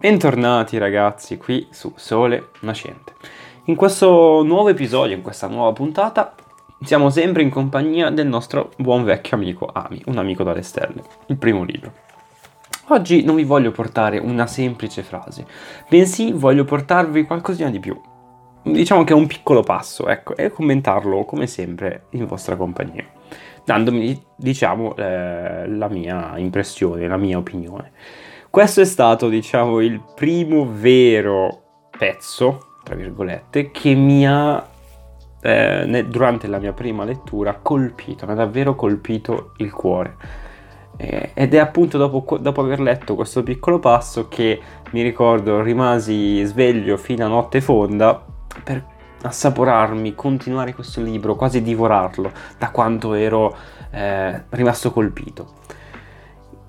Bentornati ragazzi qui su Sole Nascente. In questo nuovo episodio, in questa nuova puntata, siamo sempre in compagnia del nostro buon vecchio amico Ami, un amico dalle stelle, il primo libro. Oggi non vi voglio portare una semplice frase, bensì voglio portarvi qualcosina di più. Diciamo che è un piccolo passo, ecco, e commentarlo come sempre in vostra compagnia, dandomi, diciamo, eh, la mia impressione, la mia opinione. Questo è stato, diciamo, il primo vero pezzo, tra virgolette, che mi ha, eh, durante la mia prima lettura, colpito, mi ha davvero colpito il cuore. Eh, ed è appunto dopo, dopo, aver letto questo piccolo passo che mi ricordo rimasi sveglio fino a notte fonda per assaporarmi, continuare questo libro, quasi divorarlo, da quanto ero eh, rimasto colpito.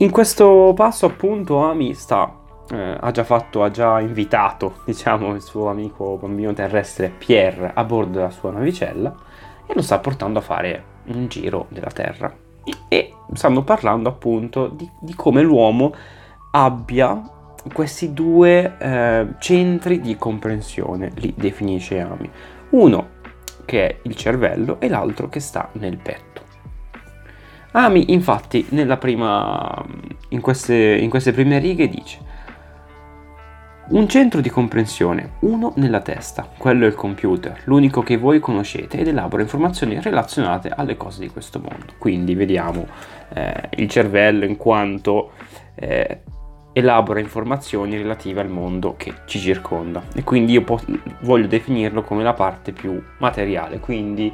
In questo passo appunto Ami sta, eh, ha già fatto, ha già invitato diciamo il suo amico bambino terrestre Pierre a bordo della sua navicella e lo sta portando a fare un giro della Terra e stanno parlando appunto di, di come l'uomo abbia questi due eh, centri di comprensione, li definisce Ami. Uno che è il cervello e l'altro che sta nel petto. Ami infatti prima, in, queste, in queste prime righe dice un centro di comprensione, uno nella testa, quello è il computer, l'unico che voi conoscete ed elabora informazioni relazionate alle cose di questo mondo. Quindi vediamo eh, il cervello in quanto eh, elabora informazioni relative al mondo che ci circonda e quindi io po- voglio definirlo come la parte più materiale, quindi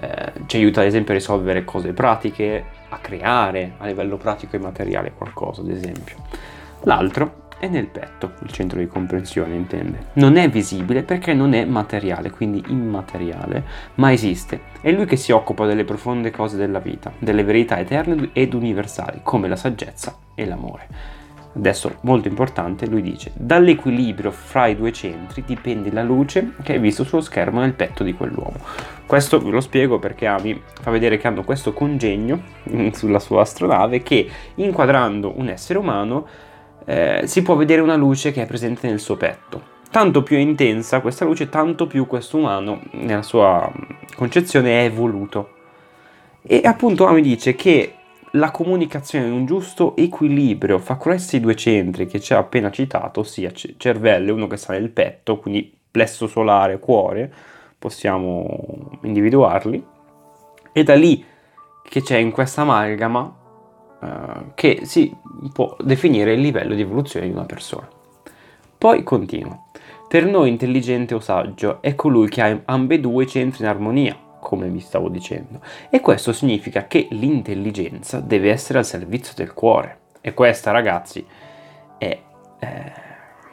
eh, ci aiuta ad esempio a risolvere cose pratiche, a creare a livello pratico e materiale qualcosa, ad esempio. L'altro è nel petto, il centro di comprensione intende. Non è visibile perché non è materiale, quindi immateriale, ma esiste. È lui che si occupa delle profonde cose della vita, delle verità eterne ed universali, come la saggezza e l'amore. Adesso, molto importante, lui dice, dall'equilibrio fra i due centri dipende la luce che hai visto sullo schermo nel petto di quell'uomo. Questo ve lo spiego perché Ami fa vedere che hanno questo congegno sulla sua astronave che inquadrando un essere umano eh, si può vedere una luce che è presente nel suo petto. Tanto più è intensa questa luce, tanto più questo umano, nella sua concezione, è evoluto. E appunto Ami dice che la comunicazione in un giusto equilibrio fra questi due centri che ci ha appena citato, ossia cervello, uno che sta nel petto, quindi plesso solare, cuore, possiamo individuarli, e da lì che c'è in questa amalgama uh, che si può definire il livello di evoluzione di una persona. Poi continua. Per noi intelligente o saggio è colui che ha ambedue centri in armonia, come vi stavo dicendo. E questo significa che l'intelligenza deve essere al servizio del cuore. E questa, ragazzi, è eh,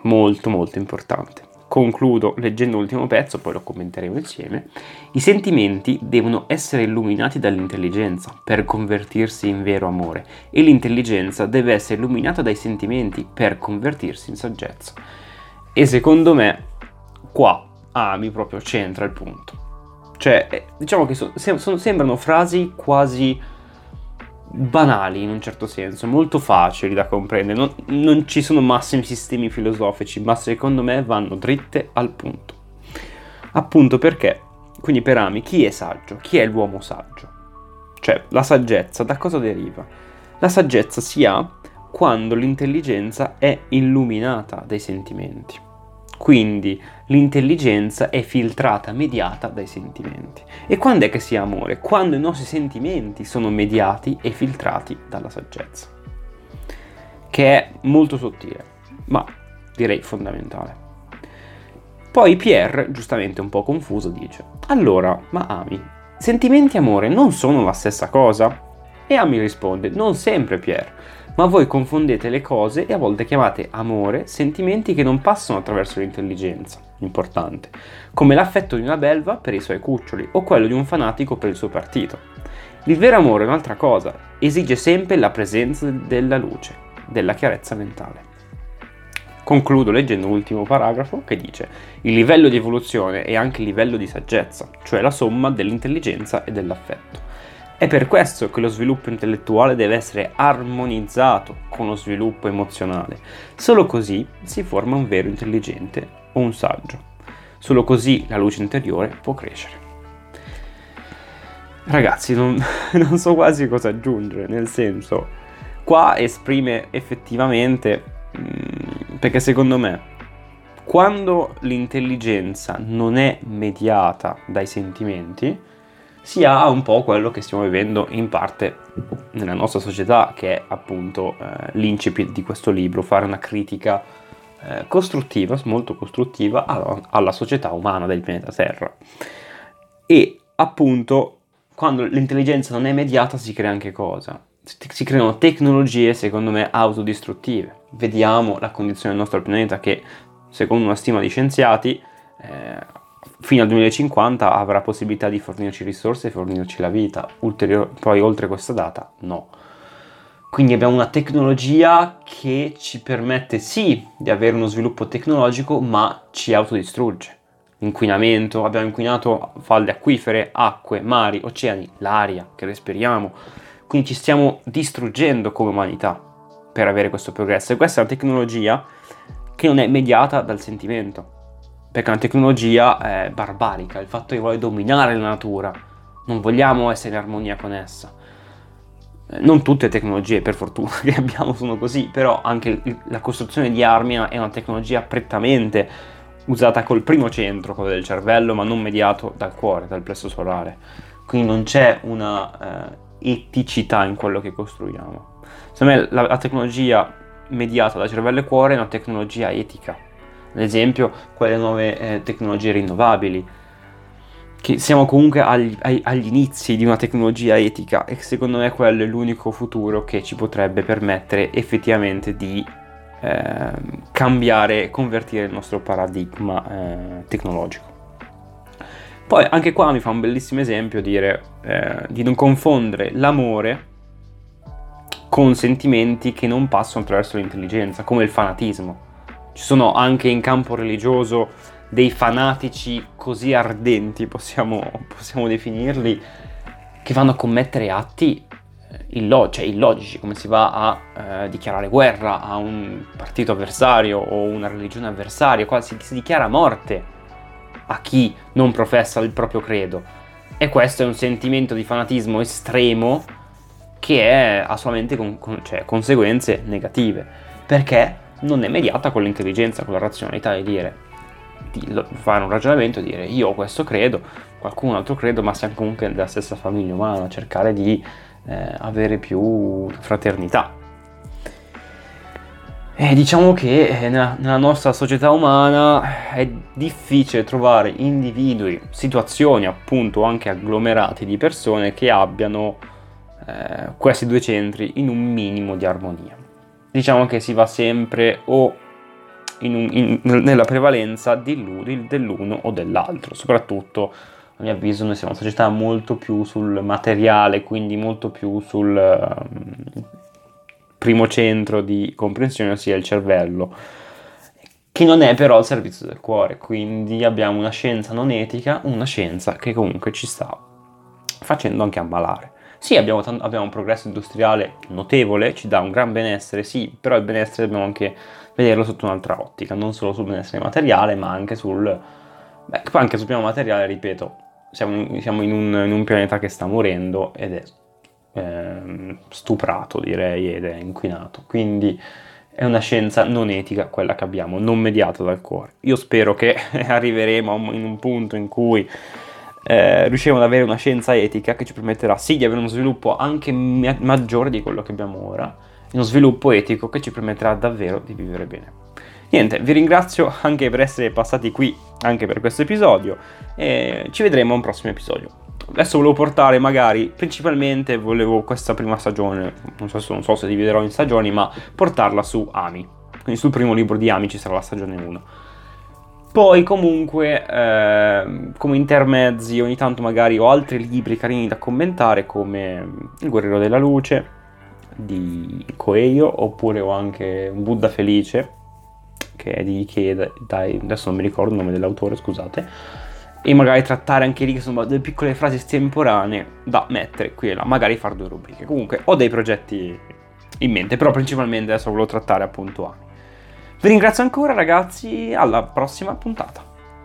molto molto importante. Concludo leggendo l'ultimo pezzo, poi lo commenteremo insieme. I sentimenti devono essere illuminati dall'intelligenza per convertirsi in vero amore e l'intelligenza deve essere illuminata dai sentimenti per convertirsi in saggezza. E secondo me qua Ami proprio c'entra il punto. Cioè, eh, diciamo che so, sono, sembrano frasi quasi banali in un certo senso, molto facili da comprendere. Non, non, ci sono massimi sistemi filosofici, ma secondo me vanno dritte al punto. Appunto perché, quindi per Ami, chi è saggio? Chi è l'uomo saggio? Cioè, la saggezza da cosa deriva? La saggezza si ha quando l'intelligenza è illuminata dai sentimenti. Quindi l'intelligenza è filtrata, mediata dai sentimenti. E quando è che si ha amore? Quando i nostri sentimenti sono mediati e filtrati dalla saggezza. Che è molto sottile, ma direi fondamentale. Poi Pierre, giustamente un po' confuso, dice: Allora, ma Ami, sentimenti e amore non sono la stessa cosa? E Ami risponde: Non sempre, Pierre ma voi confondete le cose e a volte chiamate amore sentimenti che non passano attraverso l'intelligenza, importante, come l'affetto di una belva per i suoi cuccioli o quello di un fanatico per il suo partito. Il vero amore è un'altra cosa, esige sempre la presenza della luce, della chiarezza mentale. Concludo leggendo l'ultimo paragrafo che dice il livello di evoluzione è anche il livello di saggezza, cioè la somma dell'intelligenza e dell'affetto. È per questo che lo sviluppo intellettuale deve essere armonizzato con lo sviluppo emozionale. Solo così si forma un vero intelligente o un saggio. Solo così la luce interiore può crescere. Ragazzi, non, non so quasi cosa aggiungere, nel senso, qua esprime effettivamente, mm, perché secondo me, quando l'intelligenza non è mediata dai sentimenti, si ha un po' quello che stiamo vivendo in parte nella nostra società, che è appunto eh, l'incipit di questo libro, fare una critica eh, costruttiva, molto costruttiva, alla, alla società umana del pianeta Terra. E appunto quando l'intelligenza non è mediata si crea anche cosa? Si creano tecnologie, secondo me, autodistruttive. Vediamo la condizione del nostro pianeta che, secondo una stima di scienziati, eh, fino al 2050 avrà possibilità di fornirci risorse e fornirci la vita. Ulterior- poi, oltre questa data, no. Quindi abbiamo una tecnologia che ci permette sì di avere uno sviluppo tecnologico, ma ci autodistrugge inquinamento, abbiamo inquinato falde acquifere, acque, mari, oceani, l'aria che respiriamo. Quindi ci stiamo distruggendo come umanità per avere questo progresso. E questa è una tecnologia che non è mediata dal sentimento, perché è una tecnologia eh, barbarica, il fatto che vuole dominare la natura, non vogliamo essere in armonia con essa. Eh, non tutte le tecnologie, per fortuna, che abbiamo sono così, però anche la costruzione di armi è una tecnologia prettamente usata col primo centro, quello del cervello, ma non mediato dal cuore, dal plesso solare. Quindi non c'è una eh, eticità in quello che costruiamo. Secondo me la, la, tecnologia mediata da cervello e cuore è una tecnologia etica. Ad esempio, quelle nuove eh, tecnologie rinnovabili. Che siamo comunque agli, agli inizi di una tecnologia etica e secondo me quello è l'unico futuro che ci potrebbe permettere effettivamente di eh, cambiare convertire il nostro paradigma eh, tecnologico. Poi anche qua mi fa un bellissimo esempio dire eh, di non confondere l'amore con sentimenti che non passano attraverso l'intelligenza, come il fanatismo. Ci sono anche in campo religioso dei fanatici così ardenti, possiamo, possiamo definirli, che vanno a commettere atti illo- cioè illogici, come si va a eh, dichiarare guerra a un partito avversario o una religione avversaria, quasi si dichiara morte a chi non professa il proprio credo. E questo è un sentimento di fanatismo estremo che ha solamente con- con- cioè, conseguenze negative, perché non è mediata con l'intelligenza, con la razionalità di dire di fare un ragionamento e dire io questo credo, qualcun altro credo, ma siamo comunque della stessa famiglia umana, cercare di eh, avere più fraternità. E diciamo che eh, nella, nella, nostra società umana è difficile trovare individui, situazioni appunto anche agglomerati di persone che abbiano eh, questi due centri in un minimo di armonia. Diciamo che si va sempre o in un, in, nella prevalenza dell'uno o dell'altro, soprattutto a mio avviso noi siamo una società molto più sul materiale, quindi molto più sul um, primo centro di comprensione, ossia il cervello, che non è però al servizio del cuore, quindi abbiamo una scienza non etica, una scienza che comunque ci sta facendo anche ammalare. Sì, abbiamo, t- abbiamo un progresso industriale notevole, ci dà un gran benessere, sì, però il benessere dobbiamo anche vederlo sotto un'altra ottica, non solo sul benessere materiale, ma anche sul... Beh, anche sul piano materiale, ripeto, siamo, siamo in, un, in, un, pianeta che sta morendo ed è eh, stuprato, direi, ed è inquinato. Quindi è una scienza non etica quella che abbiamo, non mediata dal cuore. Io spero che arriveremo in un punto in cui eh, riusciremo ad avere una scienza etica che ci permetterà sì di avere uno sviluppo anche ma- maggiore di quello che abbiamo ora, uno sviluppo etico che ci permetterà davvero di vivere bene. Niente, vi ringrazio anche per essere passati qui, anche per questo episodio, e ci vedremo a un prossimo episodio. Adesso volevo portare magari, principalmente volevo questa prima stagione, non so, non so se dividerò in stagioni, ma portarla su Ami. Quindi sul primo libro di Ami ci sarà la stagione 1. Poi comunque eh, come intermezzi ogni tanto magari ho altri libri carini da commentare come Il guerriero della luce di Coelho oppure ho anche Un Buddha felice che è di che dai, adesso non mi ricordo il nome dell'autore, scusate. e magari trattare anche lì che sono delle piccole frasi estemporanee da mettere qui e là, magari fare due rubriche. Comunque ho dei progetti in mente, però principalmente adesso volevo trattare appunto Ami. Vi ringrazio ancora ragazzi, alla prossima puntata.